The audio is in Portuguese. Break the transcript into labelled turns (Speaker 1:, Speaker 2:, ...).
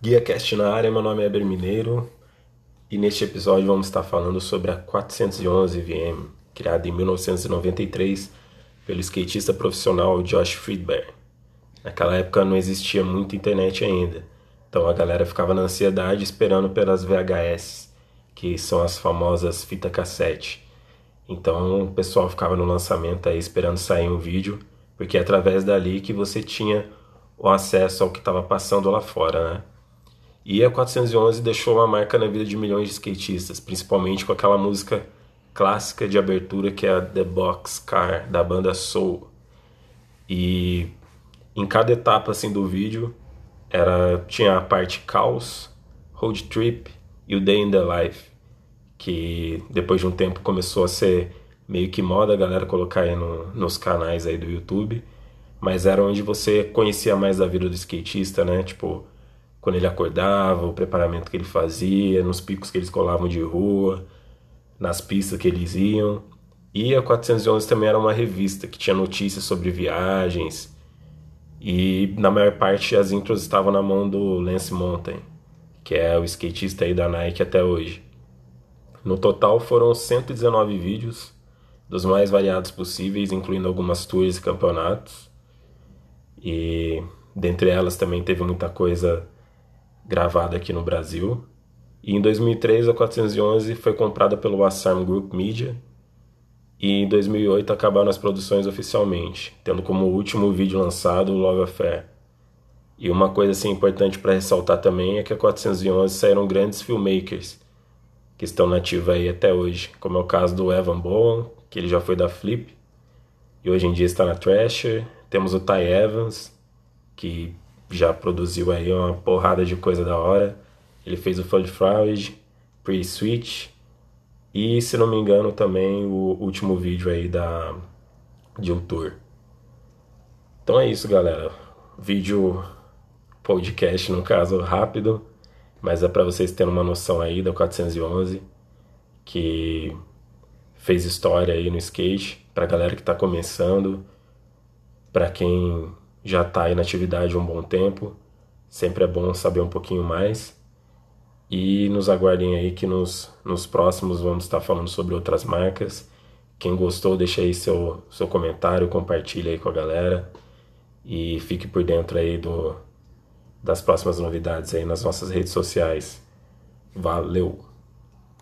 Speaker 1: Guia Cast na área, meu nome é Eber Mineiro e neste episódio vamos estar falando sobre a 411 VM, criada em 1993 pelo skatista profissional Josh Friedberg. Naquela época não existia muita internet ainda, então a galera ficava na ansiedade esperando pelas VHS, que são as famosas fita cassete. Então o pessoal ficava no lançamento aí esperando sair um vídeo, porque é através dali que você tinha o acesso ao que estava passando lá fora, né? E a 411 deixou uma marca na vida de milhões de skatistas, principalmente com aquela música clássica de abertura que é a The Box Car da banda Soul. E em cada etapa assim do vídeo era tinha a parte Caos, Road Trip e o Day in the Life, que depois de um tempo começou a ser meio que moda a galera colocar aí no, nos canais aí do YouTube, mas era onde você conhecia mais da vida do skatista, né? Tipo, quando ele acordava, o preparamento que ele fazia, nos picos que eles colavam de rua, nas pistas que eles iam. E a 411 também era uma revista que tinha notícias sobre viagens. E na maior parte as intros estavam na mão do Lance Mountain, que é o skatista aí da Nike até hoje. No total foram 119 vídeos, dos mais variados possíveis, incluindo algumas tours e campeonatos. E dentre elas também teve muita coisa gravada aqui no Brasil. E em 2003 a 411 foi comprada pelo Assam Group Media e em 2008 acabaram as produções oficialmente, tendo como último vídeo lançado Love Affair. E uma coisa assim importante para ressaltar também é que a 411 saíram grandes filmmakers que estão nativos aí até hoje, como é o caso do Evan Bowen, que ele já foi da Flip e hoje em dia está na Thrasher. Temos o Ty Evans, que já produziu aí uma porrada de coisa da hora. Ele fez o Flood Fraud, Pre-Switch e, se não me engano, também o último vídeo aí da de um tour. Então é isso, galera. Vídeo podcast, no caso, rápido, mas é para vocês terem uma noção aí da 411 que fez história aí no skate, pra galera que tá começando, para quem já está aí na atividade há um bom tempo. Sempre é bom saber um pouquinho mais. E nos aguardem aí que nos, nos próximos vamos estar falando sobre outras marcas. Quem gostou, deixa aí seu, seu comentário, compartilha aí com a galera. E fique por dentro aí do, das próximas novidades aí nas nossas redes sociais. Valeu!